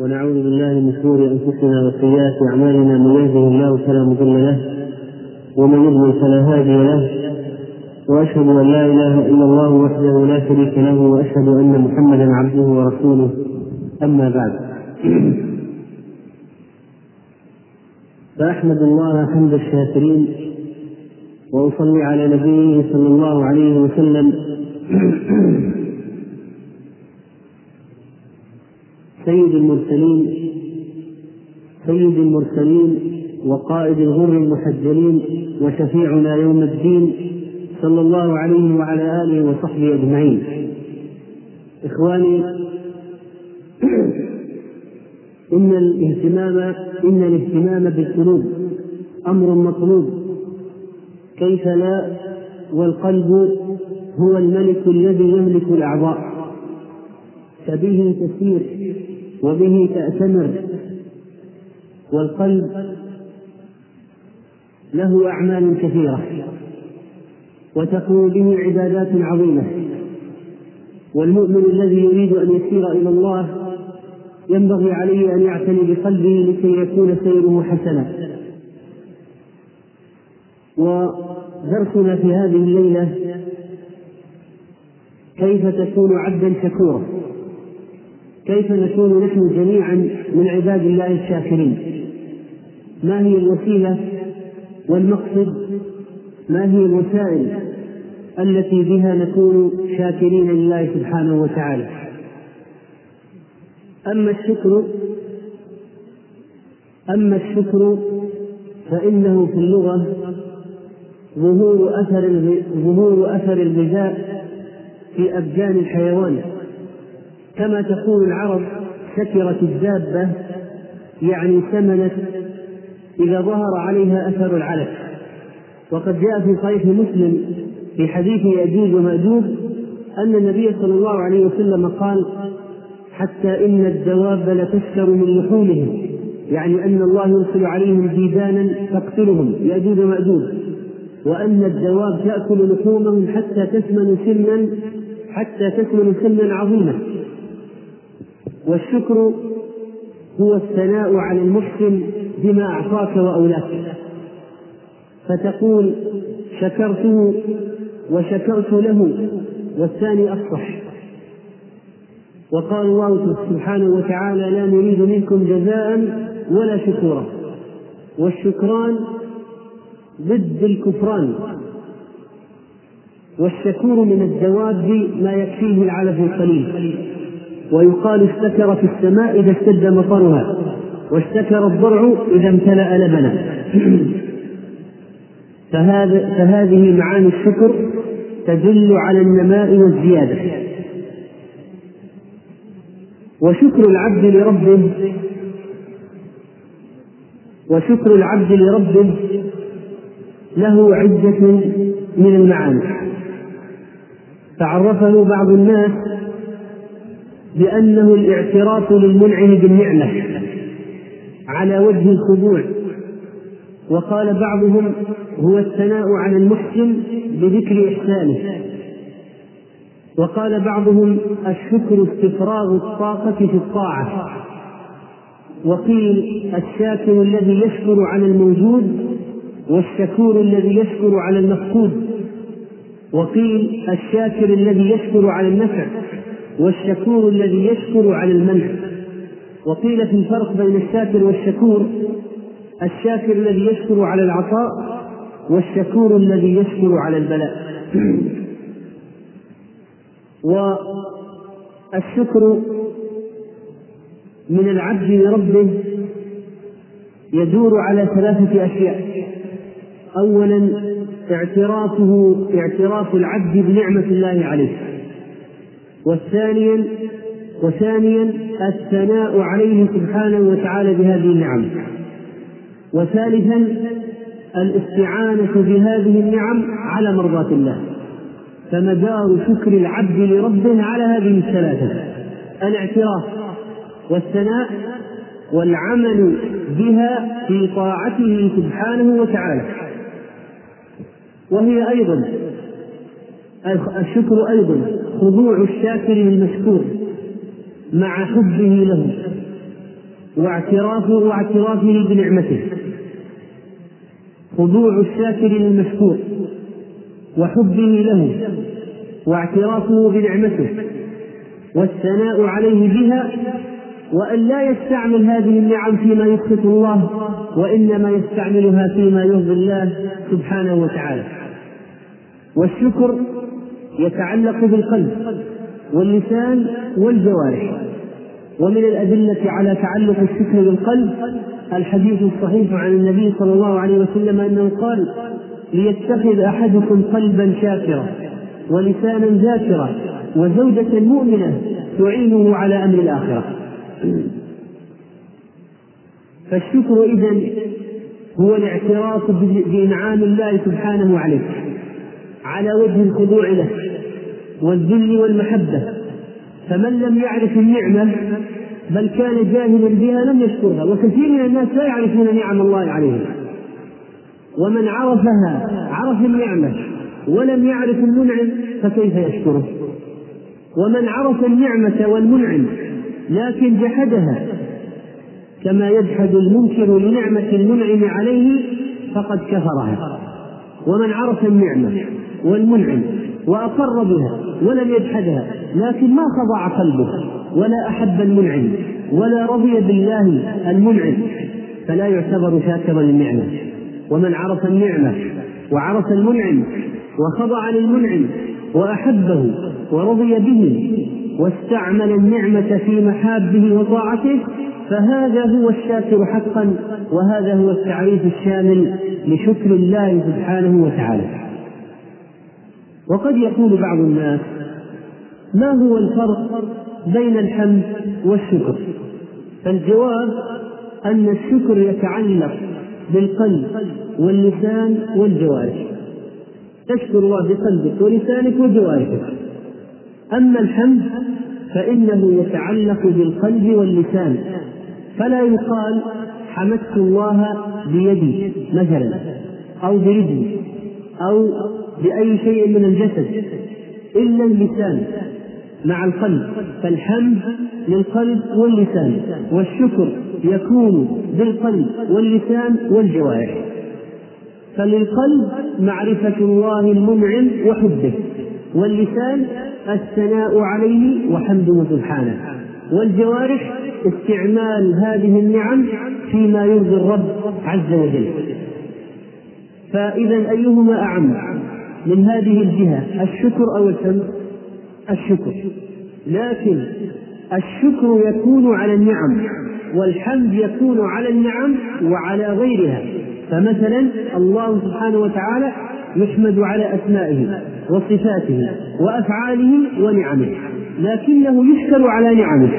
ونعوذ بالله من شرور أنفسنا وسيئات أعمالنا من يهده الله فلا مضل له ومن يضلل فلا هادي له. وأشهد أن لا إله إلا الله وحده لا شريك له وأشهد أن محمدا عبده ورسوله. أما بعد. فأحمد الله حمد الشاكرين وأصلي على نبيه صلى الله عليه وسلم. سيد المرسلين سيد المرسلين وقائد الغر المحجلين وشفيعنا يوم الدين صلى الله عليه وعلى آله وصحبه أجمعين. إخواني إن الاهتمام إن الاهتمام بالقلوب أمر مطلوب. كيف لا؟ والقلب هو الملك الذي يملك الأعضاء. فبه تسير وبه تأتمر والقلب له أعمال كثيرة وتكون به عبادات عظيمة. والمؤمن الذي يريد أن يسير إلى الله ينبغي عليه أن يعتني بقلبه لكي يكون سيره حسنا. ودرسنا في هذه الليلة كيف تكون عبدا شكورا. كيف نكون نحن جميعا من عباد الله الشاكرين؟ ما هي الوسيلة والمقصد؟ ما هي الوسائل التي بها نكون شاكرين لله سبحانه وتعالى؟ أما الشكر أما الشكر فإنه في اللغة ظهور أثر ظهور أثر الغذاء في ابدان الحيوان. كما تقول العرب سكرت الدابة يعني سمنت إذا ظهر عليها أثر العلف. وقد جاء في صحيح مسلم في حديث يأجوج ومأجوج أن النبي صلى الله عليه وسلم قال حتى إن الدواب لتسكر من لحومهم. يعني أن الله يرسل عليهم ديدانا تقتلهم يأجوج ومأجوج وأن الدواب تأكل لحومهم حتى تسمن سنا حتى تسمن سنا عظيما. والشكر هو الثناء على المحسن بما أعطاك وأولاك. فتقول شكرته وشكرت له والثاني أفصح. وقال الله سبحانه وتعالى لا نريد منكم جزاء ولا شكورا. والشكران ضد الكفران. والشكور من الدواب ما يكفيه العلف القليل. ويقال اشتكر في السماء إذا اشتد مطرها واشتكر الضرع إذا امتلأ لبنا. فهذا فهذه معاني الشكر تدل على النماء والزيادة. وشكر العبد لربه وشكر العبد لربه له عدة من المعاني. فعرفه بعض الناس بأنه الاعتراف للمنعم بالنعمة على وجه الخضوع. وقال بعضهم هو الثناء على المحسن بذكر إحسانه. وقال بعضهم الشكر استفراغ الطاقة في الطاعة. وقيل الشاكر الذي يشكر على الموجود والشكور الذي يشكر على المفقود. وقيل الشاكر الذي يشكر على النفع. والشكور الذي يشكر على المنع. وقيل في الفرق بين الشاكر والشكور الشاكر الذي يشكر على العطاء والشكور الذي يشكر على البلاء. والشكر من العبد لربه يدور على ثلاثة أشياء. أولا اعترافه اعتراف العبد بنعمة الله عليه. والثانيا وثانيا الثناء عليه سبحانه وتعالى بهذه النعم. وثالثا الاستعانة بهذه النعم على مرضاة الله. فمدار شكر العبد لربه على هذه الثلاثة الاعتراف والثناء والعمل بها في طاعته سبحانه وتعالى. وهي أيضا الشكر أيضا خضوع الشاكر للمشكور مع حبه له واعترافه واعترافه بنعمته. خضوع الشاكر للمشكور وحبه له واعترافه بنعمته. والثناء عليه بها وأن لا يستعمل هذه النعم فيما يسخط الله وإنما يستعملها فيما يرضي الله سبحانه وتعالى. والشكر يتعلق بالقلب واللسان والجوارح. ومن الأدلة على تعلق الشكر بالقلب الحديث الصحيح عن النبي صلى الله عليه وسلم أنه قال ليتخذ أحدكم قلبا شاكرا ولسانا ذاكرا وزوجة مؤمنة تعينه على أمر الآخرة. فالشكر إذا هو الاعتراف بإنعام الله سبحانه عليك على وجه الخضوع له والذل والمحبة. فمن لم يعرف النعمة بل كان جاهلا بها لم يشكرها. وكثير من الناس لا يعرفون نعم الله عليهم. ومن عرفها عرف النعمة ولم يعرف المنعم فكيف يشكره؟ ومن عرف النعمة والمنعم لكن جحدها كما يجحد المنكر لنعمة المنعم عليه فقد كفرها. ومن عرف النعمة والمنعم وأقر بها ولم يجحدها لكن ما خضع قلبه ولا أحب المنعم ولا رضي بالله المنعم فلا يعتبر شاكرا للنعمة. ومن عرف النعمة وعرف المنعم وخضع للمنعم وأحبه ورضي به واستعمل النعمة في محابه وطاعته فهذا هو الشاكر حقا وهذا هو التعريف الشامل لشكر الله سبحانه وتعالى. وقد يقول بعض الناس ما هو الفرق بين الحمد والشكر؟ فالجواب أن الشكر يتعلق بالقلب واللسان والجوارح. تشكر الله بقلبك ولسانك وجوارحك. أما الحمد فإنه يتعلق بالقلب واللسان. فلا يقال حمدت الله بيدي مثلا أو برجلي أو بأي شيء من الجسد إلا اللسان مع القلب. فالحمد للقلب واللسان والشكر يكون بالقلب واللسان والجوارح. فللقلب معرفة الله المنعم وحبه واللسان الثناء عليه وحمده سبحانه. والجوارح استعمال هذه النعم فيما يرضي الرب عز وجل. فإذا أيهما أعم؟ من هذه الجهة الشكر أو الحمد؟ الشكر. لكن الشكر يكون على النعم والحمد يكون على النعم وعلى غيرها. فمثلا الله سبحانه وتعالى يحمد على أسمائه وصفاته وأفعاله ونعمه لكنه يشكر على نعمه.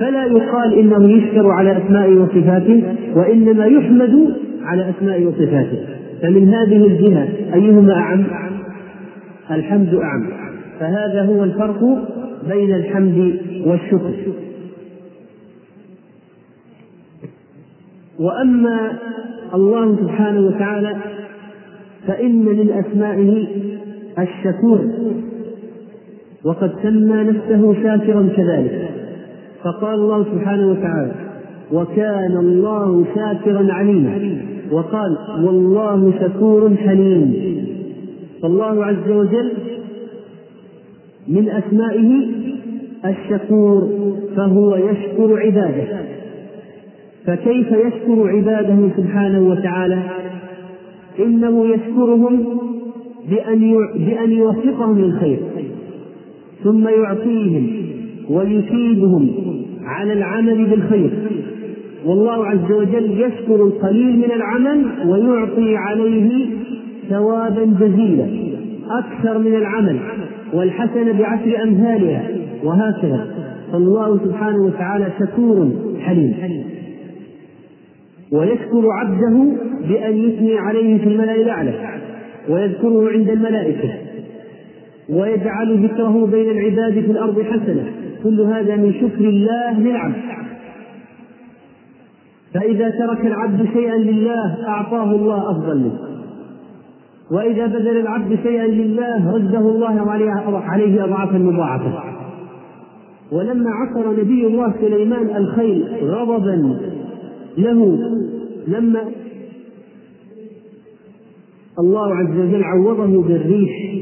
فلا يقال إنه يشكر على أسمائه وصفاته وإنما يحمد على أسمائه وصفاته. فمن هذه الجهة أيهما أعم؟ الحمد أعم. فهذا هو الفرق بين الحمد والشكر. وأما الله سبحانه وتعالى فإن من أسمائه الشكور وقد سمى نفسه شاكرا كذلك. فقال الله سبحانه وتعالى وكان الله شاكرا عليما. وقال والله شكور حليم. فالله عز وجل من أسمائه الشكور فهو يشكر عباده. فكيف يشكر عباده سبحانه وتعالى؟ إنه يشكرهم بأن بأن يوفقهم للخير ثم يعطيهم ويثيبهم على العمل بالخير. والله عز وجل يشكر القليل من العمل ويعطي عليه ثوابا جزيلا أكثر من العمل والحسنة بعشر أمثالها وهكذا. فالله سبحانه وتعالى شكور حليم. ويشكر عبده بأن يثني عليه في الملأ الأعلى ويذكره عند الملائكة ويجعل ذكره بين العباد في الأرض حسنة. كل هذا من شكر الله للعبد. فإذا ترك العبد شيئا لله أعطاه الله أفضل منه. وإذا بذل العبد شيئا لله رده الله عليه أضعافا مضاعفة. ولما عصر نبي الله سليمان الخيل غضبا له لما الله عز وجل عوضه بالريح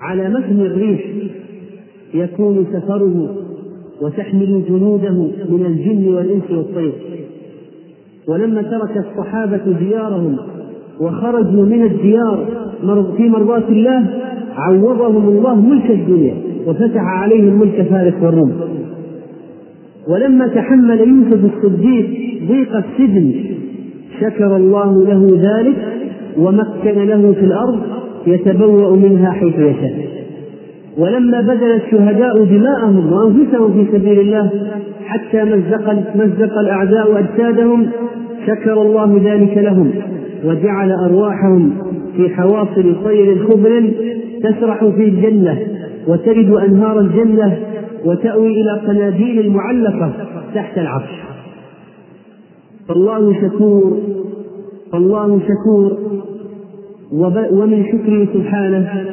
على متن الريح يكون سفره وتحمل جنوده من الجن والإنس والطير. ولما ترك الصحابة ديارهم وخرجوا من الديار في مرضاة الله عوضهم الله ملك الدنيا وفتح عليهم ملك فارس والروم. ولما تحمل يوسف الصديق ضيق السجن شكر الله له ذلك ومكن له في الأرض يتبوأ منها حيث يشاء. ولما بذل الشهداء دماءهم وأنفسهم في سبيل الله حتى مزق مزق الأعداء أجسادهم شكر الله ذلك لهم وجعل أرواحهم في حواصل طير خضر تسرح في الجنة وترد أنهار الجنة وتأوي إلى قناديل المعلقة تحت العرش. فالله شكور فالله شكور ومن شكره سبحانه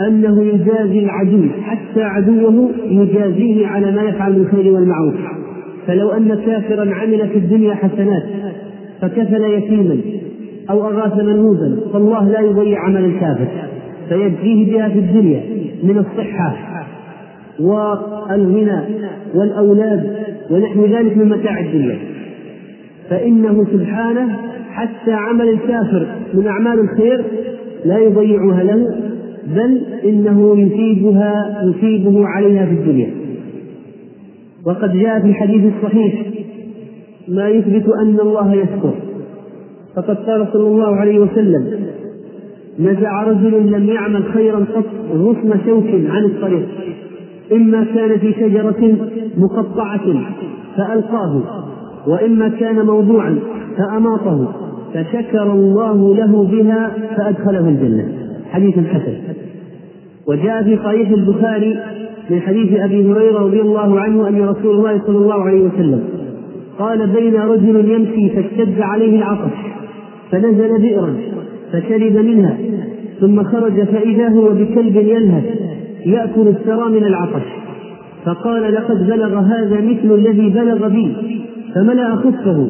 أنه يجازي العدو حتى عدوه يجازيه على ما يفعل من الخير والمعروف. فلو أن كافرا عمل في الدنيا حسنات فكفل يتيما أو أغاث منهوبا فالله لا يضيع عمل الكافر. فيجزيه بها في الدنيا من الصحة والغنى والأولاد ونحو ذلك من متاع الدنيا. فإنه سبحانه حتى عمل الكافر من أعمال الخير لا يضيعها له بل إنه يثيبها يثيبه عليها في الدنيا. وقد جاء في الحديث الصحيح ما يثبت أن الله يشكر. فقد قال صلى الله عليه وسلم نزع رجل لم يعمل خيرا قط غصن شوك عن الطريق إما كان في شجرة مقطعة فألقاه وإما كان موضوعا فأماطه فشكر الله له بها فأدخله الجنة. حديث حسن وجاء في صحيح البخاري من حديث أبي هريرة رضي الله عنه أن رسول الله صلى الله عليه وسلم قال بين رجل يمشي فاشتد عليه العطش فنزل بئرا فشرب منها ثم خرج فإذا هو بكلب يلهث يأكل الثرى من العطش. فقال لقد بلغ هذا مثل الذي بلغ بي فملأ خفه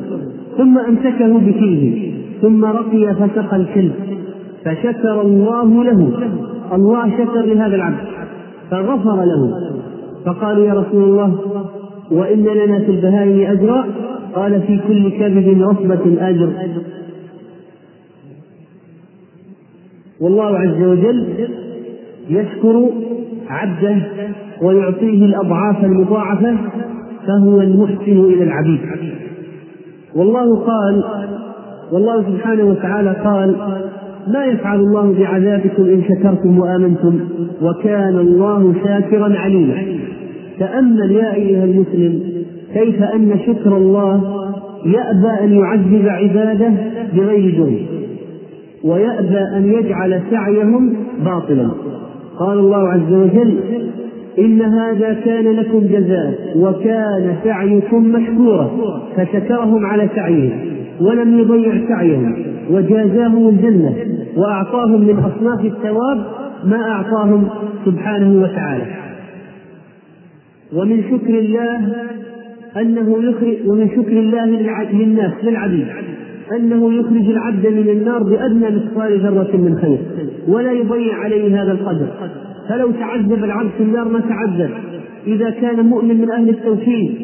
ثم أمسكه بفيه ثم رقي فسقى الكلب. فشكر الله له. الله شكر لهذا العبد. فغفر له. فقالوا يا رسول الله وإن لنا في البهائم أجرا. قال في كل كبد رطبة أجر. والله عز وجل يشكر عبده ويعطيه الأضعاف المضاعفة فهو المحسن إلى العبيد. والله قال والله سبحانه وتعالى قال ما يفعل الله بعذابكم إن شكرتم وآمنتم وكان الله شاكرا عليما. تأمل يا أيها المسلم كيف أن شكر الله يأبى أن يعذب عباده بغير جرم ويأبى أن يجعل سعيهم باطلا. قال الله عز وجل إن هذا كان لكم جزاء وكان سعيكم مشكورا فشكرهم على سعيهم ولم يضيع سعيهم. وجازاهم الجنة وأعطاهم من أصناف الثواب ما أعطاهم سبحانه وتعالى. ومن شكر الله أنه يخرج ومن شكر الله للناس للعبيد أنه يخرج العبد من النار بأدنى مثقال ذرة من خير ولا يضيع عليه هذا القدر. فلو تعذب العبد في النار ما تعذب. إذا كان مؤمن من أهل التوحيد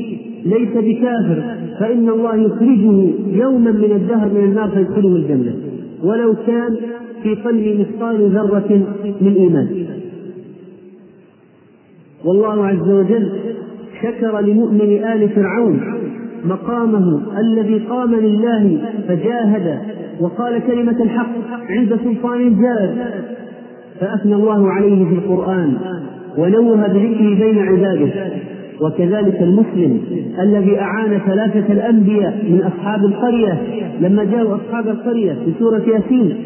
ليس بكافر فإن الله يخرجه يوما من الدهر من النار فيدخله الجنة. ولو كان في قلبه مثقال ذرة من إيمان. والله عز وجل شكر لمؤمن آل فرعون مقامه الذي قام لله فجاهد وقال كلمة الحق عند سلطان جاد. فأثنى الله عليه في القرآن ونوه بذكره بين عباده. وكذلك المسلم الذي أعان ثلاثة الأنبياء من أصحاب القرية لما جاءوا أصحاب القرية في سورة ياسين.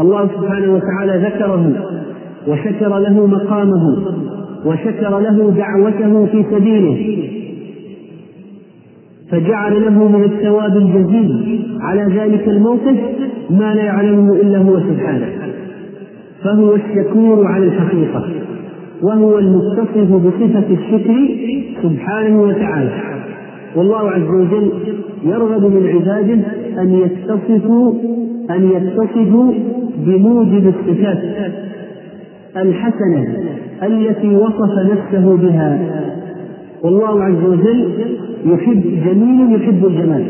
الله سبحانه وتعالى ذكره وشكر له مقامه وشكر له دعوته في سبيله. فجعل له من الثواب الجزيل على ذلك الموقف ما لا يعلمه إلا هو سبحانه. فهو الشكور على الحقيقة. وهو المتصف بصفة الشكر سبحانه وتعالى. والله عز وجل يرغب من عباده أن يتصفوا أن يتصفوا بموجب الصفات الحسنة التي وصف نفسه بها. والله عز وجل يحب جميل يحب الجمال.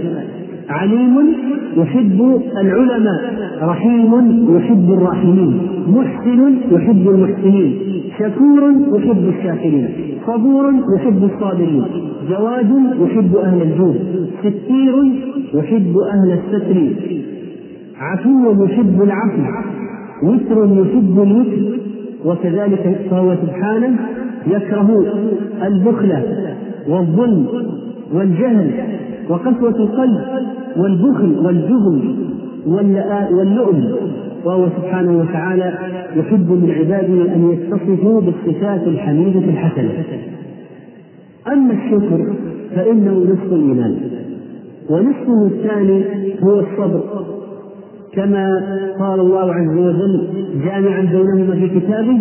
عليم يحب العلماء رحيم يحب الراحمين محسن يحب المحسنين شكور يحب الشاكرين صبور يحب الصابرين جواد يحب أهل الجود ستير يحب أهل الستر عفو يحب العفو وتر يحب الوتر وكذلك فهو سبحانه يكره البخل والظلم والجهل وقسوة القلب. والبخل والجبن واللؤم. وهو سبحانه وتعالى يحب من عباده أن يتصفوا بالصفات الحميدة الحسنة. أما الشكر فإنه نصف الإيمان. ونصفه الثاني هو الصبر. كما قال الله عز وجل جامعا بينهما في كتابه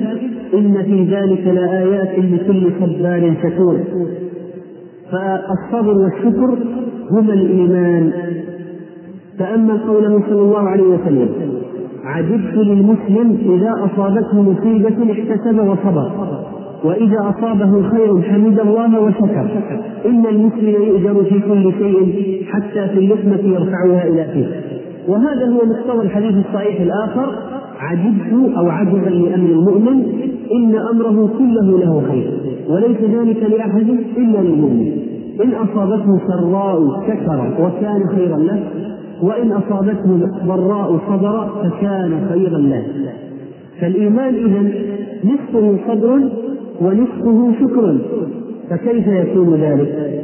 إن في ذلك لآيات لكل صبار شكور. فالصبر والشكر هما الإيمان. تأمل قوله صلى الله عليه وسلم عجبت للمسلم إذا أصابته مصيبة احتسب وصبر وإذا أصابه خير حمد الله وشكر. إن المسلم يؤجر في كل شيء حتى في اللقمة يرفعها إلى فيه. وهذا هو مقتضى الحديث الصحيح الآخر عجبت أو عجبا لأمر المؤمن إن أمره كله له خير وليس ذلك لأحد إلا للمؤمن. إن أصابته سراء شكر وكان خيرا له وإن أصابته ضراء صبر فكان خيرا له فالإيمان إذا نصفه صبر ونصفه شكر. فكيف يكون ذلك؟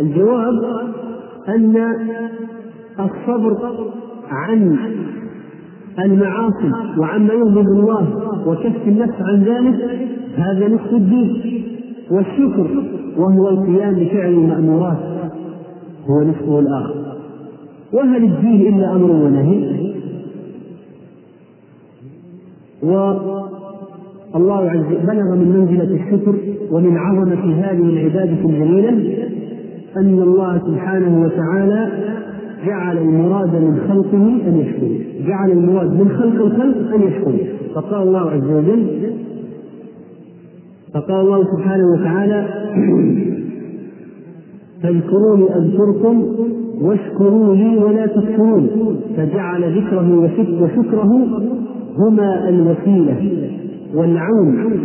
الجواب أن الصبر عن المعاصي وعما يغضب الله وكف النفس عن ذلك هذا نصف الدين. والشكر وهو القيام بفعل المأمورات هو نصفه الآخر. وهل الدين إلا أمر ونهي؟ والله عز وجل بلغ من منزلة الشكر ومن عظمة هذه العبادة الجميلة أن الله سبحانه وتعالى جعل المراد من خلقه أن يشكره جعل المراد من خلق الخلق أن يشكره فقال الله عز وجل فقال الله سبحانه وتعالى فاذكروني أذكركم واشكروا لي ولا تكفرون فجعل ذكره وشكره هما الوسيلة والعون.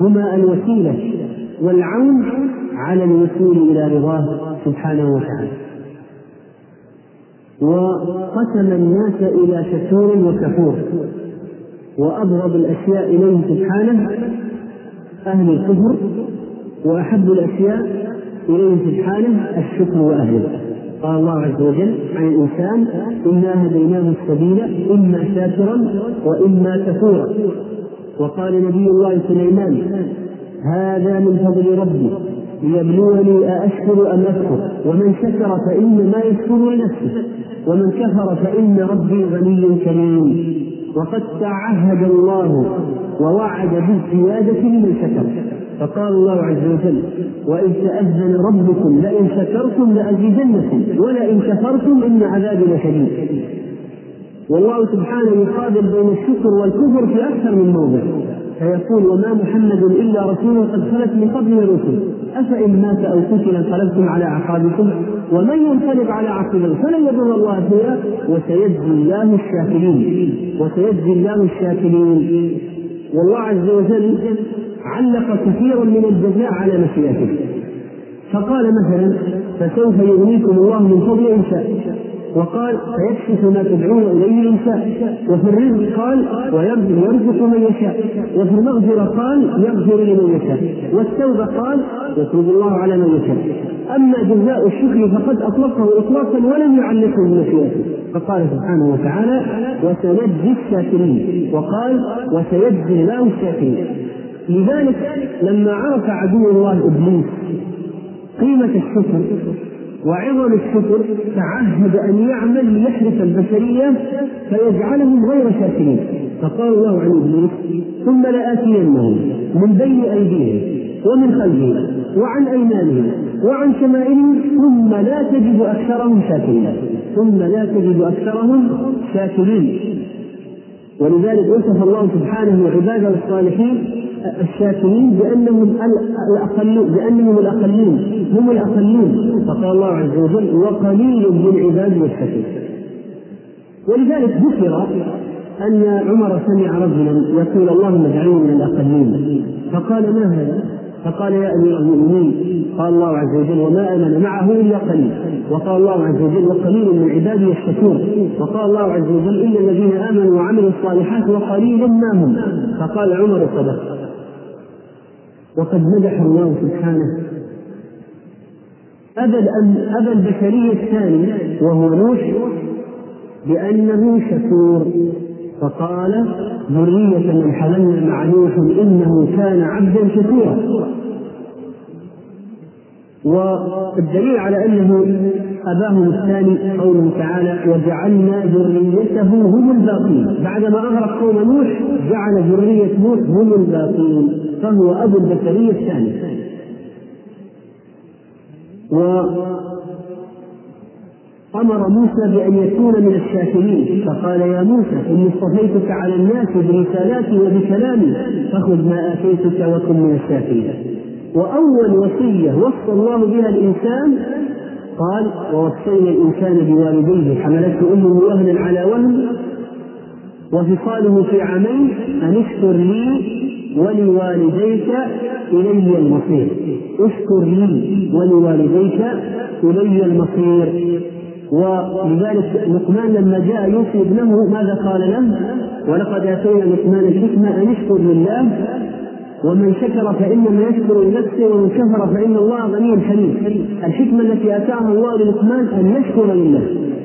هما الوسيلة والعون على الوصول إلى رضاه سبحانه وتعالى. وقسم الناس إلى شكور وكفور. وأبغض الأشياء إليه سبحانه أهل الكفر. وأحب الأشياء إليه سبحانه الشكر وأهله. قال الله عز وجل عن الإنسان إنا هديناه السبيل إما شاكرا وإما كفورا. وقال نبي الله سليمان هذا من فضل ربي ليبلوني أأشكر أم أكفر ومن شكر فإنما يشكر لنفسه ومن كفر فإن ربي غني كريم. وقد تعهد الله ووعد بالزيادة لمن شكر. فقال الله عز وجل وإذ تأذن ربكم لئن شكرتم لأزيدنكم ولئن كفرتم إن عذابي لشديد. والله سبحانه يقابل بين الشكر والكفر في أكثر من موضع. فيقول وما محمد إلا رسول قد خلت من قبله الرسل. أفإن مات أو قتل انقلبتم على أعقابكم؟ ومن ينقلب على عقبه فلن يضر الله شيئا. وسيجزي الله الشاكرين. وسيجزي الله الشاكرين. والله عز وجل علق كثيرا من الجزاء على مشيئته فقال مثلا فسوف يغنيكم الله من فضل إن شاء. وقال فيكشف ما تدعون إليه إن شاء. وفي الرزق قال ويرزق من يشاء. وفي المغفرة قال يغفر لمن يشاء. والتوبة قال يتوب الله على من يشاء. أما جزاء الشكر فقد أطلقه اطلاقا ولم يعلقه بمشيئته فقال سبحانه وتعالى وسنجزي الشاكرين. وقال وسيجزي الله الشاكرين. لذلك لما عرف عدو الله إبليس قيمة الشكر وعظم الشكر تعهد أن يعمل ليحرس البشرية فيجعلهم غير شاكرين. فقال الله عن إبليس ثم لآتينهم من بين أيديهم ومن خلفهم وعن أيمانهم وعن شمائلهم ثم لا تجد أكثرهم شاكرين. ثم لا تجد أكثرهم شاكرين. ولذلك وصف الله سبحانه عباده الصالحين الشاكرين بأنهم الأقلون بأنهم الأقلين هم الأقلون. فقال الله عز وجل وقليل من عبادي الشكور ولذلك ذكر أن عمر سمع رجلا يقول اللهم اجعلني من الأقلين فقال ما هذا؟ فقال يا أمير المؤمنين. قال الله عز وجل وما امن معه إلا قليل. وقال الله عز وجل وقليل من عبادي الشكور وقال الله عز وجل إن الذين آمنوا وعملوا الصالحات وقليل ما هم. فقال عمر صدق. وقد مدح الله سبحانه. أبا أبا البشرية الثاني وهو نوح بأنه شكور فقال ذرية من حملنا مع نوح إنه كان عبدا شكورا والدليل على أنه أباهم الثاني قوله تعالى وجعلنا ذريته هم الباقين. بعدما أغرق قوم نوح جعل ذرية نوح هم الباقين. فهو أبو البشرية الثاني. و أمر موسى بأن يكون من الشاكرين فقال يا موسى إني اصطفيتك على الناس برسالاتي وبكلامي فخذ ما آتيتك وكن من الشاكرين. وأول وصية وصى الله بها الإنسان قال ووصينا الإنسان بوالديه حملته أمه وهنا على وهن وفصاله في عامين أن اشكر لي ولوالديك إلي المصير. اشكر لي ولوالديك إلي المصير. ولذلك لقمان لما جاء يوصي ابنه ماذا قال له؟ ولقد آتينا لقمان الحكمة أن اشكر لله ومن شكر فإنما يشكر لنفسه ومن كفر فإن الله غني حليم الحكمة التي أتاها الله للقمان أن يشكر لله.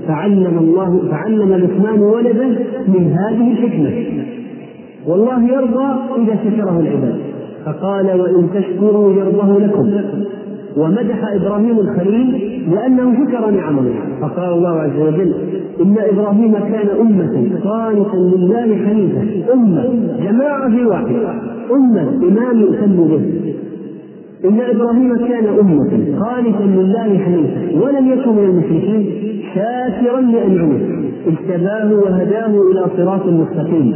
فعلم الله فعلم لقمان ولده من هذه الحكمة. والله يرضى إذا شكره العباد. فقال وإن تشكروا يرضه لكم. ومدح إبراهيم الخليل لأنه شكر نعم الله فقال الله عز وجل إن إبراهيم كان أمة قانتا لله حنيفا. أمة جماعة في واحد. أمة إمام يؤتم به. إن إبراهيم كان أمة قانتا لله حنيفا ولم يكن من المشركين شاكرا لأنعمه. اجتباه وهداه إلى صراط مستقيم.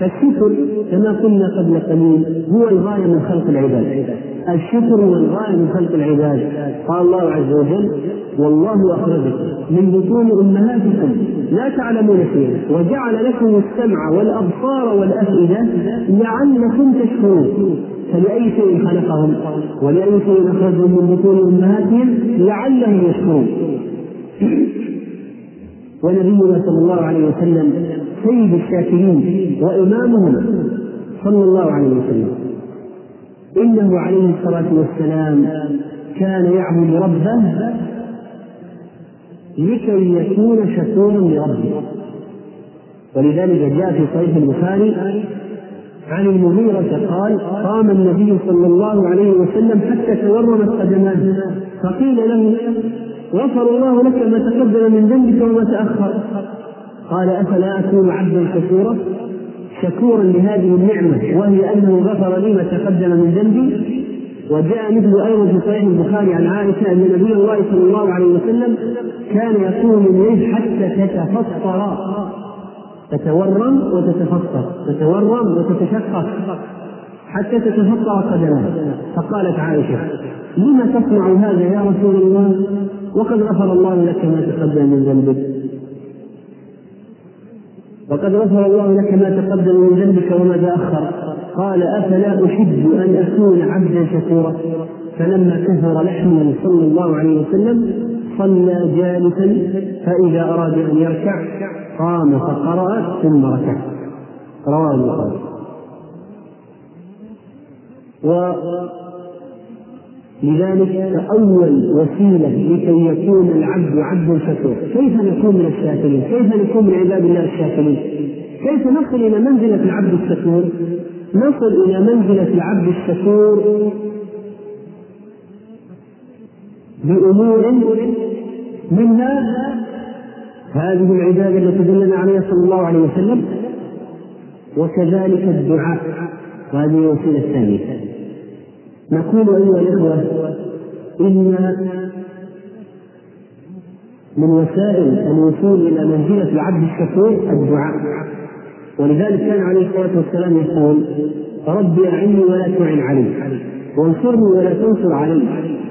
فالشكر كما قلنا قبل قليل هو الغاية من خلق العباد. الشكر هو الغاية من خلق العباد. قال الله عز وجل والله أخرجكم من بطون أمهاتكم لا تعلمون شيئا وجعل لكم السمع والأبصار والأفئدة لعلكم تشكرون. فلأي شيء خلقهم ولأي شيء أخرجهم من بطون أمهاتهم لعلهم يشكرون. ونبينا صلى الله عليه وسلم سيد الشاكرين وإمامهم صلى الله عليه وسلم. إنه عليه الصلاة والسلام كان يعبد ربه لكي يكون شكورا لربه. ولذلك جاء في صحيح البخاري عن المغيرة قال قام النبي صلى الله عليه وسلم حتى تورمت قدماه فقيل له غفر الله لك ما تقدم من ذنبك وما تأخر. قال أفلا أكون عبدا شكورا؟ شكورا لهذه النعمة وهي أنه غفر لي ما تقدم من ذنبي. وجاء مثل أيضا في صحيح البخاري عن عائشة أن نبي الله صلى الله عليه وسلم كان يقوم من الليل حتى تتفطر. تتورم وتتفطر تتورم وتتشقق حتى تتفطر قدماه فقالت عائشة لم تصنع هذا يا رسول الله؟ وقد غفر الله لك ما تقدم من ذنبك. وقد غفر الله لك ما تقدم من ذنبك وما تأخر. قال أفلا أحب أن أكون عبدا شكورا؟ فلما كثر لحمه صلى الله عليه وسلم صلى جالسا فإذا أراد أن يركع قام فقرأ ثم ركع. رواه البخاري. لذلك فأول وسيلة لكي يكون العبد عبدا شكورا، كيف نكون من الشاكرين؟ كيف نكون من عباد الله الشاكرين؟ كيف نصل إلى منزلة العبد الشكور؟ نصل إلى منزلة العبد الشكور بأمور منها هذه العبادة التي دلنا عليها صلى الله عليه وسلم وكذلك الدعاء وهذه الوسيلة الثانية نقول أيها الإخوة إن من وسائل الوصول إلى منزلة العبد الشكور الدعاء. ولذلك كان عليه الصلاة والسلام يقول ربي أعني ولا تعن علي وانصرني ولا تنصر علي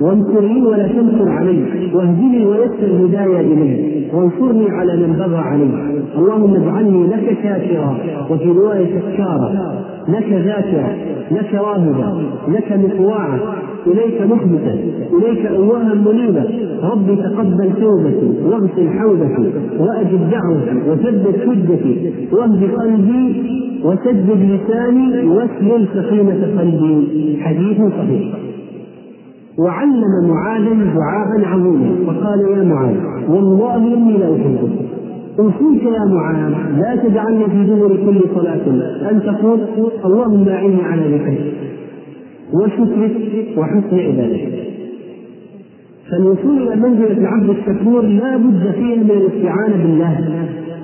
وانصر لي ولا تنصر علي واهدني ويسر هدايا الي وانصرني على من بغى علي. اللهم اجعلني لك شاكرا وفي رواية شكارا لك ذاكرا لك راهبا لك مطواعا إليك مخبتا إليك اواها منيبا ربي تقبل توبتي واغسل حوبتي وأجب دعوتي وثبت حجتي واهد قلبي وسدد لساني واسلل سخيمة قلبي. حديث صحيح. وعلم معاذا دعاء عظيما. فقال يا معاذ والله إني لا احبك اوصيك يا معاذ لا تجعلني في دبر كل صلاة. أن تقول اللهم أعني على ذكرك وشكرك وحسن عبادتك فالوصول إلى منزلة العبد الشكور لا بد فيه من الاستعانة بالله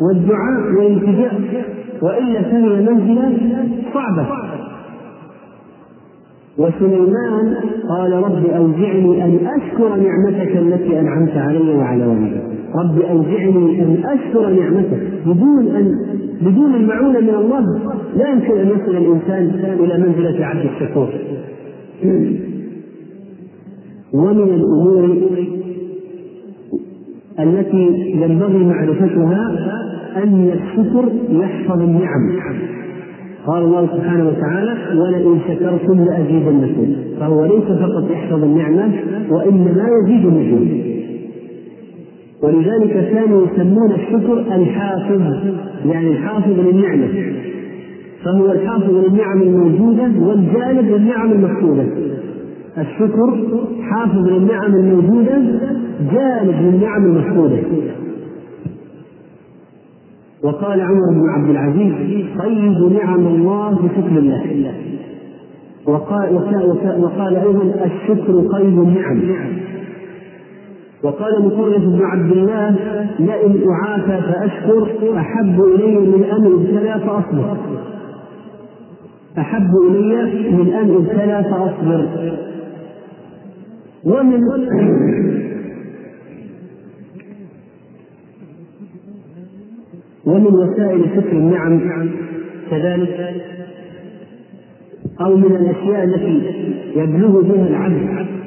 والدعاء والالتجاء. وإلا فهي منزلة صعبة. وسليمان قال رب أوزعني أن أشكر نعمتك التي أنعمت علي وعلى والدي. رب أوزعني أن أشكر نعمتك بدون أن بدون المعونة من الله لا يمكن أن يصل الإنسان إلى منزلة عبد الشكور. ومن الأمور التي ينبغي معرفتها أن الشكر يحفظ النعم. قال الله سبحانه وتعالى ولئن شكرتم لأزيدنكم فهو ليس فقط يحفظ النعمة وإنما يزيد النعمة. ولذلك كانوا يسمون الشكر الحافظ يعني الحافظ للنعمة. فهو الحافظ للنعم الموجودة والجالب للنعم المفقودة الشكر حافظ للنعم الموجودة جالب للنعم المفقودة وقال عمر بن عبد العزيز قيد نعم الله بشكر الله. وقال, وقال, وقال أيضا الشكر قيد النعم. وقال مطرف بن عبد الله لئن اعافى فأشكر أحب إلي من ان ابتلى فأصبر. أحب إلي من ان ابتلى فأصبر. ومن ومن وسائل شكر النعم كذلك أو من الأشياء التي يبلغ بها العبد.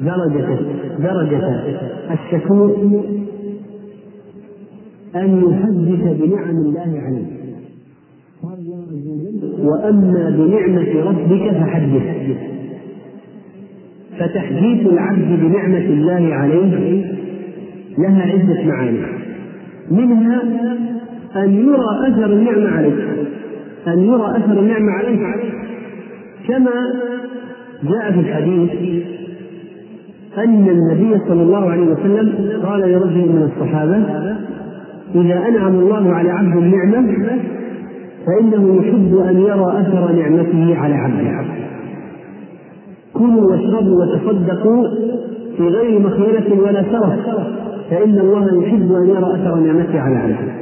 درجة درجة الشكور أن يحدث بنعم الله عليه وأما بنعمة ربك فحدث. فتحديث العبد بنعمة الله عليه لها عدة معاني. منها أن يرى أثر النعمة عليك. أن يرى أثر النعمة عليك. كما جاء في الحديث أن النبي صلى الله عليه وسلم قال لرجل من الصحابة إذا أنعم الله على عبد النعمة فإنه يحب أن يرى أثر نعمته على عبده. كلوا واشربوا وتصدقوا في غير مخيلة ولا سرف فإن الله يحب أن يرى أثر نعمته على عبده.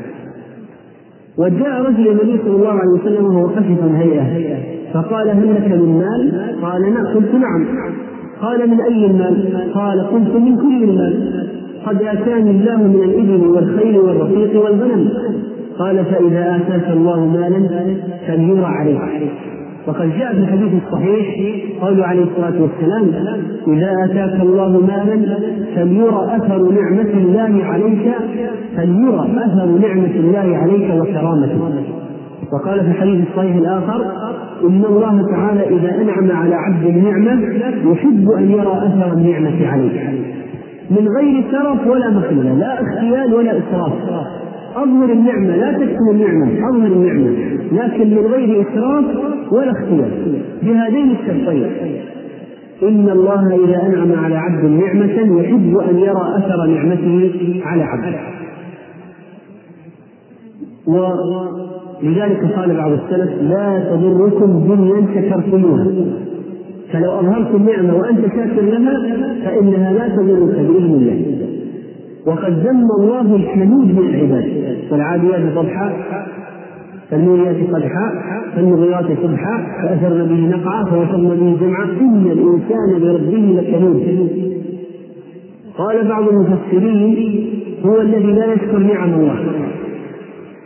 وجاء رجل النبي صلى الله عليه وسلم وهو خفيف الهيئة فقال هل لك من مال؟ قال نعم قلت نعم. قال من أي المال؟ قال قلت من كل المال قد آتاني الله من الإبل والخيل والرقيق والغنم. قال فإذا آتاك الله مالا فليرى عليك. وقد جاء في الحديث الصحيح قول عليه الصلاة والسلام إذا آتاك الله مالا فليرى أثر نعمة الله عليك فليرى أثر نعمة الله عليك وكرامته. وقال في الحديث الصحيح الآخر إن الله تعالى إذا أنعم على عبد النعمة يحب أن يرى أثر النعمة عليه. من غير سرف ولا مخيلة لا اختيال ولا إسراف. أظهر النعمة لا تكتم النعمة أظهر النعمة. لكن من غير إسراف ولا اختيار بهذين الشرطين. إن الله إذا أنعم على عبد نعمة يحب أن يرى أثر نعمته على عبده. ولذلك قال بعض السلف لا تضركم دنيا شكرتموها فلو أظهرت النعمة وأنت شاكر لها فإنها لا تضرك بإذن الله. وقد ذم الله الحنود من العباد. والعاديات ضبحا فالموريات قدحا فالمغيرات صبحا فأثرن به نقعا فوصلن به جمعا. إن الإنسان بربه لكنود قال بعض المفسرين هو الذي لا يشكر نعم الله.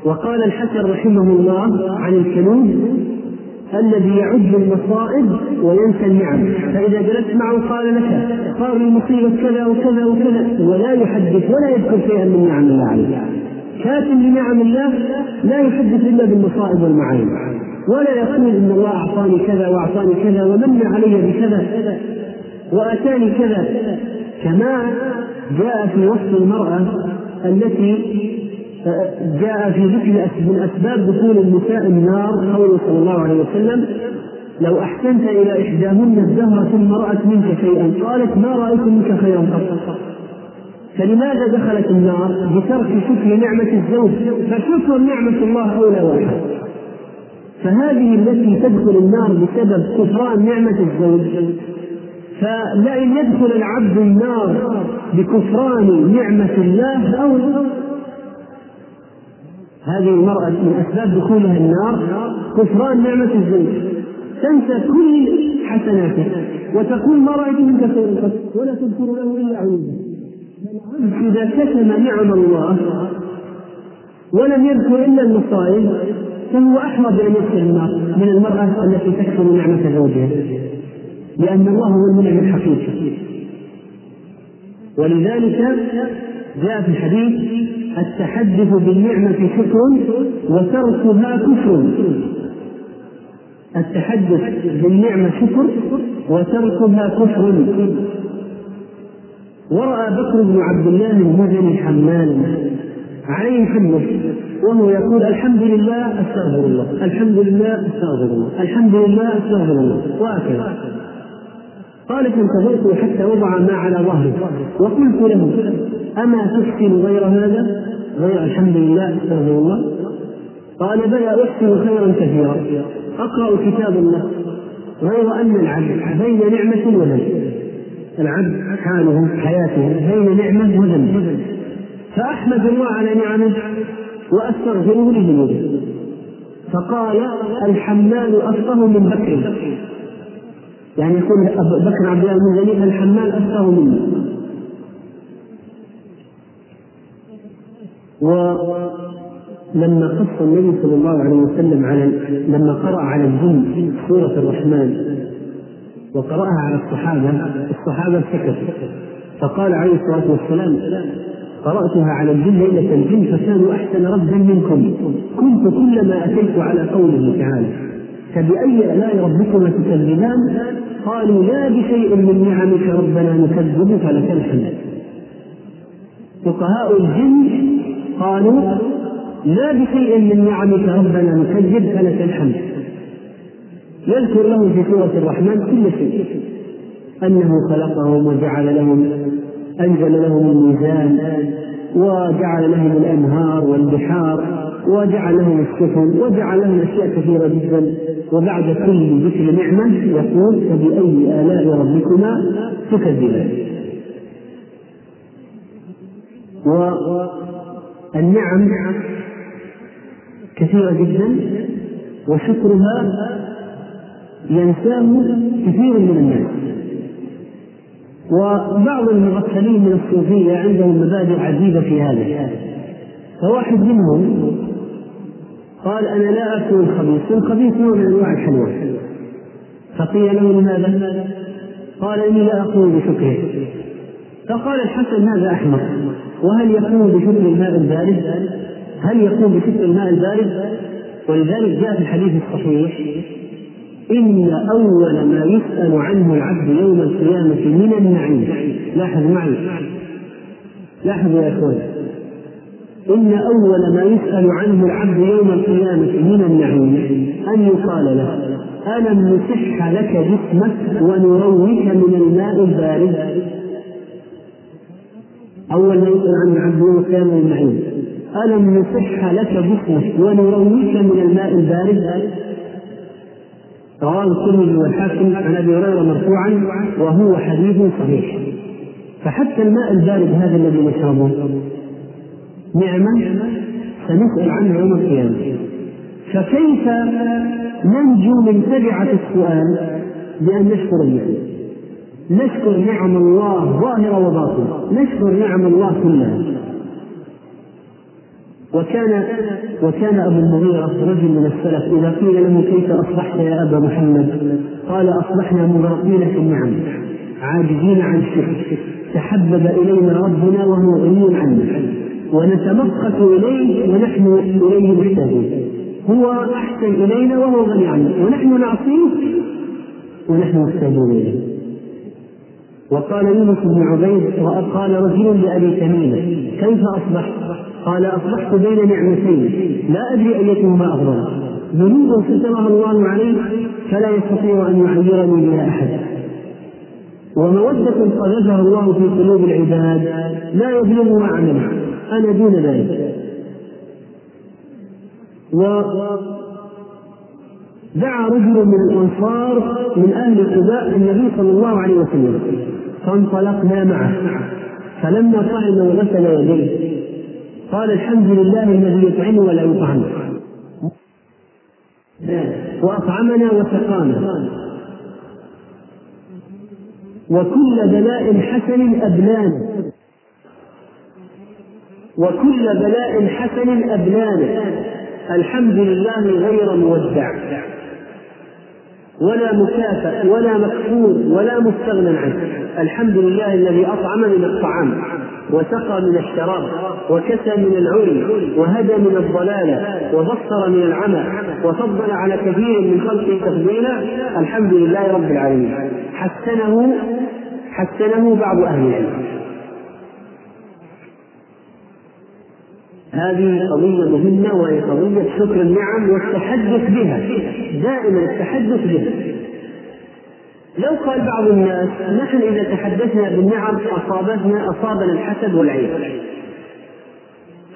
وقال الحسن رحمه الله عن الكنود الذي يعد المصائب وينسى النعم. فإذا جلست معه قال لك صار لي مصيبة كذا وكذا وكذا ولا يحدث ولا يذكر شيئا من نعم الله عليه. كاتم لنعم الله لا يحدث إلا بالمصائب والمعايب. ولا يقول إن الله أعطاني كذا وأعطاني كذا ومن علي بكذا وأتاني كذا. كما جاء في وصف المرأة التي جاء في ذكر من أسباب دخول النساء النار قوله صلى الله عليه وسلم لو أحسنت إلى إحداهن الدهر ثم رأت منك شيئا. قالت ما رأيت منك خيرا قط فلماذا دخلت النار؟ بترك شكر نعمة الزوج فشكر نعمة الله أولى واحد. فهذه التي تدخل النار بسبب كفران نعمة الزوج فلئن يدخل العبد النار بكفران نعمة الله أو هذه المرأة من أسباب دخولها النار كفران نعمة الزوج. تنسى كل حسناته وتقول ما رأيت منك خيرا ولا تذكر له إلا عيوبا. إذا كتم نعم الله ولم يذكر إلا المصائب فهو أحرى بأن يدخل النار من المرأة التي تكتم نعمة زوجها. لأن الله هو المنعم الحقيقي. ولذلك جاء في الحديث التحدث بالنعمة شكر وتركها كفر. التحدث بالنعمة شكر وتركها كفر. ورأى بكر بن عبد الله المزني حمالا عليه حمص وهو يقول الحمد لله أستغفر الله. الحمد لله أستغفر الله. الحمد لله أستغفر الله. وهكذا. قال فانتظرته حتى وضع ما على ظهره وقلت له أما تحسن غير هذا؟ غير الحمد لله استغفر الله. قال بلى أحسن خيرا كثيرا. أقرأ كتاب الله. غير أن العبد بين نعمة وذنب. العبد حاله حياته بين نعمة وذنب. فأحمد الله على نعمه وأستغفره لذنوبه. فقال الحمال أفقه من بكر. يعني يقول بكر عبد الله بن الحمال أفقه مني ولما قص النبي صلى الله عليه وسلم على لما قرأ على الجن سورة الرحمن وقرأها على الصحابة الصحابة سكت. فقال عليه الصلاة والسلام قرأتها على الجن ليلة الجن فكانوا أحسن ردا منكم. كنت كلما أتيت على قوله تعالى فبأي آلاء ربكما تكذبان؟ قالوا لا بشيء من نعمك ربنا نكذب فلك الحمد. فقهاء الجن قالوا لا بشيء من نعمك ربنا نكذب فلك الحمد. يذكر لهم في سورة الرحمن كل شيء. أنه خلقهم وجعل لهم أنزل لهم الميزان وجعل لهم الأنهار والبحار وجعل لهم السفن وجعل لهم أشياء كثيرة جدا. وبعد كل ذكر نعمة يقول فبأي آلاء ربكما تكذبان. النعم كثيرة جدا وشكرها ينساه كثير من الناس. وبعض المغفلين من الصوفية عندهم مبادئ عجيبة في هذا. فواحد منهم قال أنا لا آكل الخبيث والخبيث نوع من أنواع الحلوى. فقيل له لماذا؟ قال إني لا أقول بشكره. فقال الحسن هذا أحمق وهل يقوم بشرب الماء البارد؟ هل يقوم بشرب الماء البارد؟ ولذلك جاء في الحديث الصحيح إن أول ما يسأل عنه العبد يوم القيامة من النعيم لاحظ معي لاحظوا يا إخوان إن أول ما يسأل عنه العبد يوم القيامة من النعيم أن يقال له ألم نصح لك جسمك ونرويك من الماء البارد أول ما يسأل عن العبد القيامة النعيم ألم نصح لك جسمك ونرويك من الماء البارد. رواه الترمذي والحاكم عن أبي هريرة مرفوعا وهو حديث صحيح. فحتى الماء البارد هذا الذي نشربه نعمة سنسأل عنه يوم القيامة. فكيف ننجو من تبعة السؤال بأن نشكر النعم نشكر نعم الله ظاهرة وباطنة. نشكر نعم الله كلها. وكان وكان أبو المغيرة رجل من السلف إذا قيل له كيف أصبحت يا أبا محمد؟ قال أصبحنا مغرقين في النعم عاجزين عن الشكر تحبب إلينا ربنا وهو غني عنا ونتمقت إليه ونحن إليه محتاجون هو أحسن إلينا وهو غني عنا ونحن نعصيه ونحن محتاجون إليه. وقال يونس بن عبيد قال رجل لأبي تميمه كيف أصبحت؟ قال أصبحت بين نعمتين لا أدري أيتهما افضل ذنوب سترها الله علي فلا يستطيع أن يعيرني بها أحد. ومودة قذفها الله في قلوب العباد لا يظلمها عمل أنا دون ذلك. ودعا رجل من الأنصار من أهل القباء النبي صلى الله عليه وسلم. فانطلقنا معه. فلما صعد وغسل يديه قال الحمد لله الذي يطعم ولا يطعم. وأطعمنا وسقانا. وكل بلاء حسن أبلانا وكل بلاء حسن أبلانا الحمد لله غير مودع. ولا مكافأ ولا مكفور ولا مستغنى عنه. الحمد لله الذي أطعم من الطعام وسقى من الشراب وكسى من العري وهدى من الضلالة وبصر من العمى وفضل على كثير من خلقه تفضيلا الحمد لله رب العالمين. حسنه حسنه بعض أهل العلم. هذه قضية مهمة وهي قضية شكر النعم والتحدث بها دائما التحدث بها. لو قال بعض الناس نحن إذا تحدثنا بالنعم أصابتنا أصابنا الحسد والعيب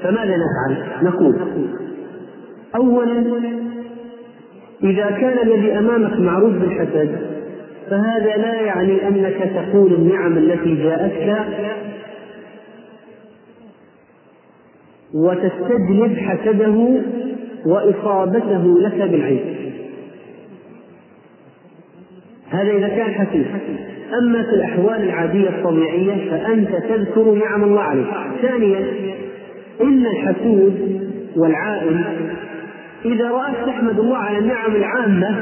فماذا نفعل؟ نقول أولا إذا كان الذي أمامك معروف بالحسد فهذا لا يعني أنك تقول النعم التي جاءتك وتستجلب حسده وإصابته لك بالعيب هذا إذا كان حسيب أما في الأحوال العادية الطبيعية فأنت تذكر نعم الله عليك. ثانيا إن الحسود والعائل إذا رأت تحمد الله على النعم العامة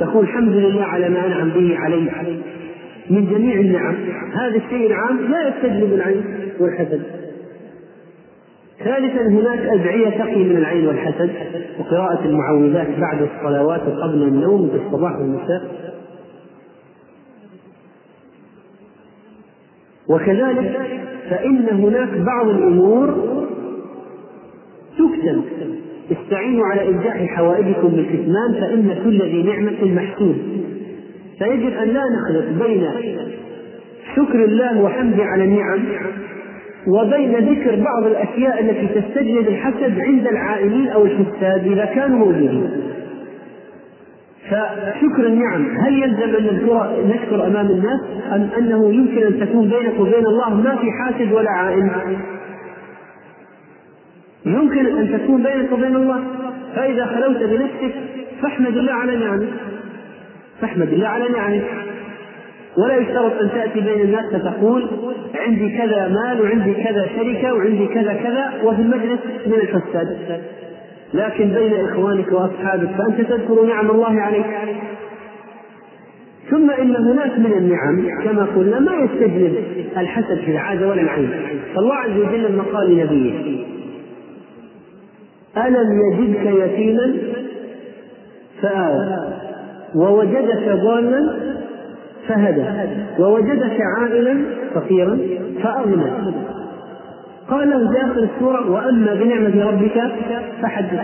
تقول الحمد لله على ما أنعم به علي. من جميع النعم. هذا الشيء العام لا يستجلب العين والحسد. ثالثا هناك أدعية تقي من العين والحسد وقراءة المعوذات بعد الصلوات وقبل النوم في الصباح والمساء وكذلك فإن هناك بعض الأمور تكتب استعينوا على إنجاح حوائجكم بالكتمان فإن كل ذي نعمة محسود فيجب أن لا نخلط بين شكر الله وحمده على النعم وبين ذكر بعض الأشياء التي تستجلب الحسد عند العائلين أو الحساد إذا كانوا موجودين. فشكر النعم هل يلزم أن نذكر نشكر أمام الناس أم أنه يمكن أن تكون بينك وبين الله ما في حاسد ولا عائل يمكن أن تكون بينك وبين الله. فإذا خلوت بنفسك فاحمد الله على نعمه فاحمد الله على نعمه ولا يشترط أن تأتي بين الناس فتقول عندي كذا مال وعندي كذا شركة وعندي كذا كذا وفي المجلس من الفساد. لكن بين إخوانك وأصحابك فأنت تذكر نعم الله عليك. ثم إن هناك من النعم كما قلنا ما يستجلب الحسد في العادة ولا العين. فالله عز وجل لما قال لنبيه ألم يجدك يتيما؟ فآوى. ووجدك ضالا؟ فهدى. ووجدك عائلا؟ فقيرا؟ فأغنى. قال له في آخر السورة وأما بنعمة ربك فحدث.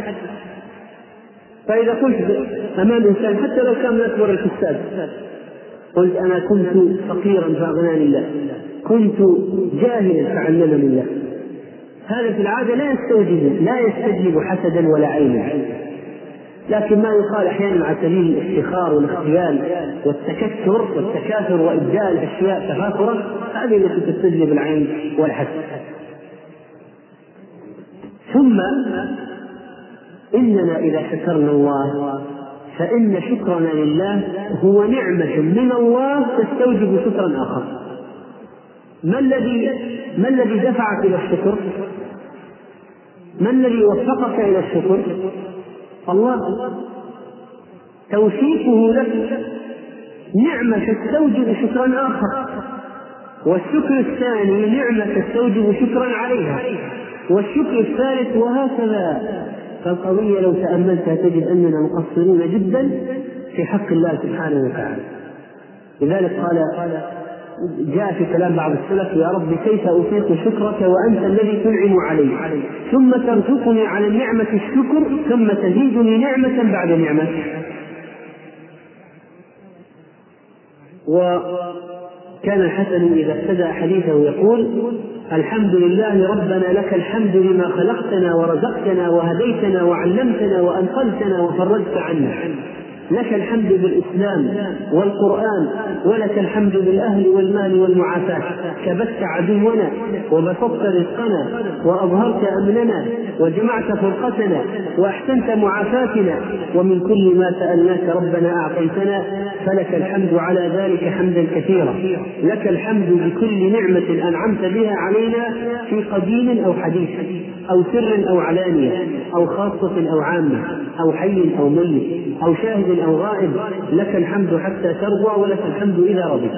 فإذا قلت أمام إنسان حتى لو كان من أكبر الفساد قلت أنا كنت فقيرا فأغناني الله كنت جاهلا فعلمني الله. هذا في العادة لا يستوجب لا يستجلب حسدا ولا عينا. لكن ما يقال أحيانا على سبيل الافتخار والاختيال والتكثر والتكاثر وابداء الاشياء تفاخرا هذه التي تستجلب العين والحسد. ثم إننا إذا شكرنا الله فإن شكرنا لله هو نعمة من الله تستوجب شكرا آخر ما الذي ما الذي دفعك إلى الشكر؟ ما الذي وفقك إلى الشكر؟ الله توفيقه لك نعمة تستوجب شكرا آخر والشكر الثاني نعمة تستوجب شكرا عليها والشكر الثالث وهكذا. فالقضية لو تأملتها تجد أننا مقصرون جدا في حق الله سبحانه وتعالى. لذلك قال جاء في كلام بعض السلف يا رب كيف أطيق شكرك وأنت الذي تنعم علي؟ ثم ترزقني على النعمة الشكر ثم تزيدني نعمة بعد نعمة وكان الحسن إذا ابتدأ حديثه يقول الحمد لله ربنا لك الحمد لما خلقتنا ورزقتنا وهديتنا وعلمتنا وأنقذتنا وفرجت عنا. لك الحمد بالإسلام والقرآن ولك الحمد بالأهل والمال والمعافاة. كبت عدونا وبسطت رزقنا وأظهرت أمننا وجمعت فرقتنا وأحسنت معافاتنا. ومن كل ما سألناك ربنا أعطيتنا فلك الحمد على ذلك حمدا كثيرا. لك الحمد بكل نعمة أنعمت بها علينا في قديم أو حديث أو سر أو علانية. أو خاصة أو عامة أو حي أو ميت أو شاهد أو غائب لك الحمد حتى ترضى ولك الحمد إذا رضيت.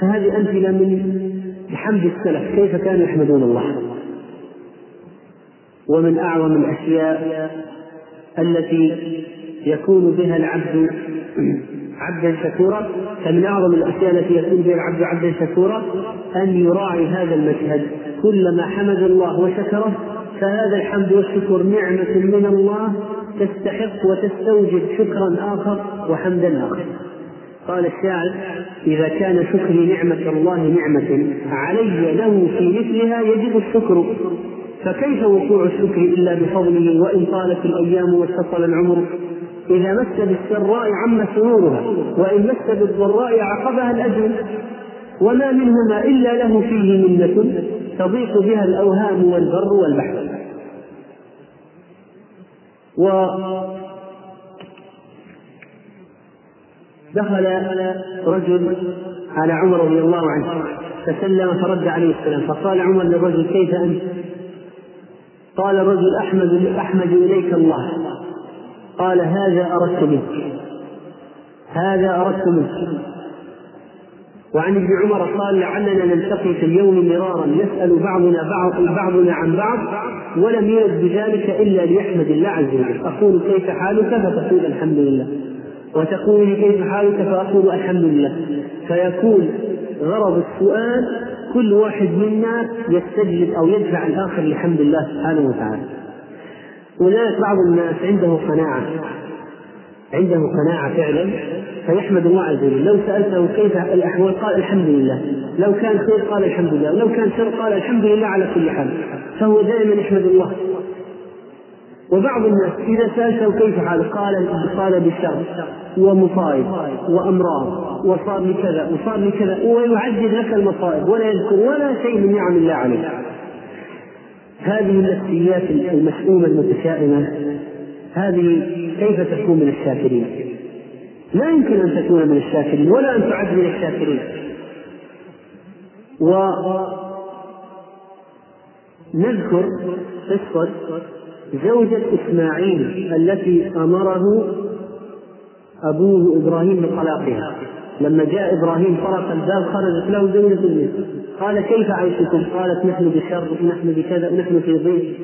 فهذه أمثلة من حمد السلف كيف كانوا يحمدون الله؟ ومن أعظم الأشياء التي يكون بها العبد عبدا شكورا فمن أعظم الأشياء التي يكون بها العبد عبدا شكورا أن يراعي هذا المشهد. كلما حمد الله وشكره فهذا الحمد والشكر نعمة من الله تستحق وتستوجب شكرا آخر وحمدا آخر. قال الشاعر إذا كان شكري نعمة الله نعمة علي له في مثلها يجب الشكر. فكيف وقوع الشكر إلا بفضله وإن طالت الأيام واتصل العمر؟ إذا مس بالسراء عم سرورها وإن مس بالضراء عقبها الأجر. وما منهما إلا له فيه منة. تضيق بها الأوهام والبر والبحر. دخل رجل على عمر رضي الله عنه فسلم فرد عليه السلام فقال عمر للرجل كيف أنت؟ قال الرجل أحمد أحمد إليك الله. قال هذا أردت منك هذا أردت منك. وعن ابن عمر قال لعلنا نلتقي في اليوم مرارا يسأل بعضنا بعض بعضنا عن بعض ولم يرد بذلك إلا ليحمد الله عز وجل. أقول كيف حالك؟ فتقول الحمد لله. وتقول كيف حالك؟ فأقول الحمد لله. فيكون غرض السؤال كل واحد منا يستجلب أو يدفع الآخر لحمد الله سبحانه وتعالى. هناك بعض الناس عنده قناعة. عنده قناعة فعلا. فيحمد الله عز وجل. لو سألته كيف الأحوال قال الحمد لله. لو كان خير قال الحمد لله. ولو كان شر قال الحمد لله على كل حال. فهو دائما يحمد الله. وبعض الناس إذا سألته كيف حالك قال قال بشر ومصائب وأمراض وصار لي كذا وصار لي كذا ويعدد لك المصائب ولا يذكر ولا شيء من نعم الله عليه هذه النفسيات المشؤومة المتشائمة هذه كيف تكون من الشاكرين؟ لا يمكن أن تكون من الشاكرين ولا أن تعد من الشاكرين. ونذكر قصة زوجة إسماعيل التي أمره أبوه إبراهيم بطلاقها. لما جاء إبراهيم طرق الباب خرجت له زوجة قال كيف عيشكم؟ قالت نحن بشر نحن بكذا نحن في ضيق.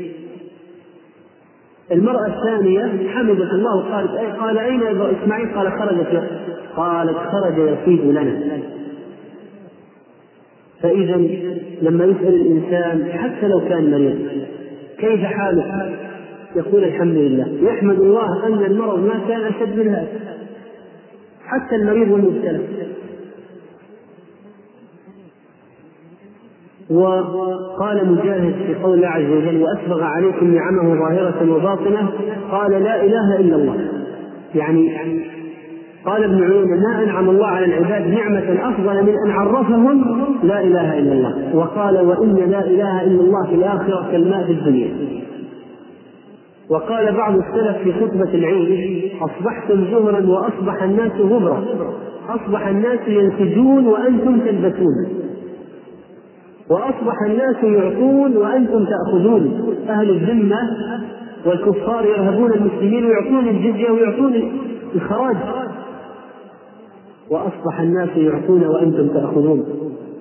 المرأة الثانية حمدت الله وقالت أي قال أين إسماعيل؟ قال خرجت قالت خرج يصيب لنا فإذا لما يسأل الإنسان حتى لو كان مريض كيف حالك؟ يقول الحمد لله يحمد الله أن المرض ما كان أشد من هذا حتى المريض والمبتلى وقال مجاهد في قول الله عز وجل وأسبغ عليكم نعمه ظاهرة وباطنة. قال لا إله إلا الله. يعني قال ابن عيينة ما أنعم الله على العباد نعمة أفضل من أن عرفهم لا إله إلا الله. وقال وإن لا إله إلا الله في الآخرة كالماء في الدنيا. وقال بعض السلف في خطبة العيد أصبحتم زهرا وأصبح الناس غبرا. أصبح الناس ينسجون وأنتم تلبسون. وأصبح الناس يعطون وأنتم تأخذون. أهل الذمة والكفار يرهبون المسلمين ويعطون الجزية ويعطون الخراج. وأصبح الناس يعطون وأنتم تأخذون.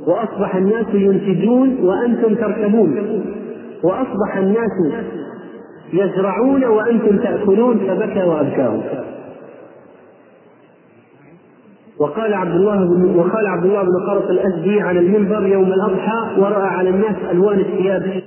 وأصبح الناس ينتجون وأنتم تركبون. وأصبح الناس يزرعون وأنتم تأكلون فبكى وأبكاهم. وقال عبد الله بن وقال عبد الله بن قرط الأزدي على المنبر يوم الأضحى ورأى على الناس ألوان الثياب.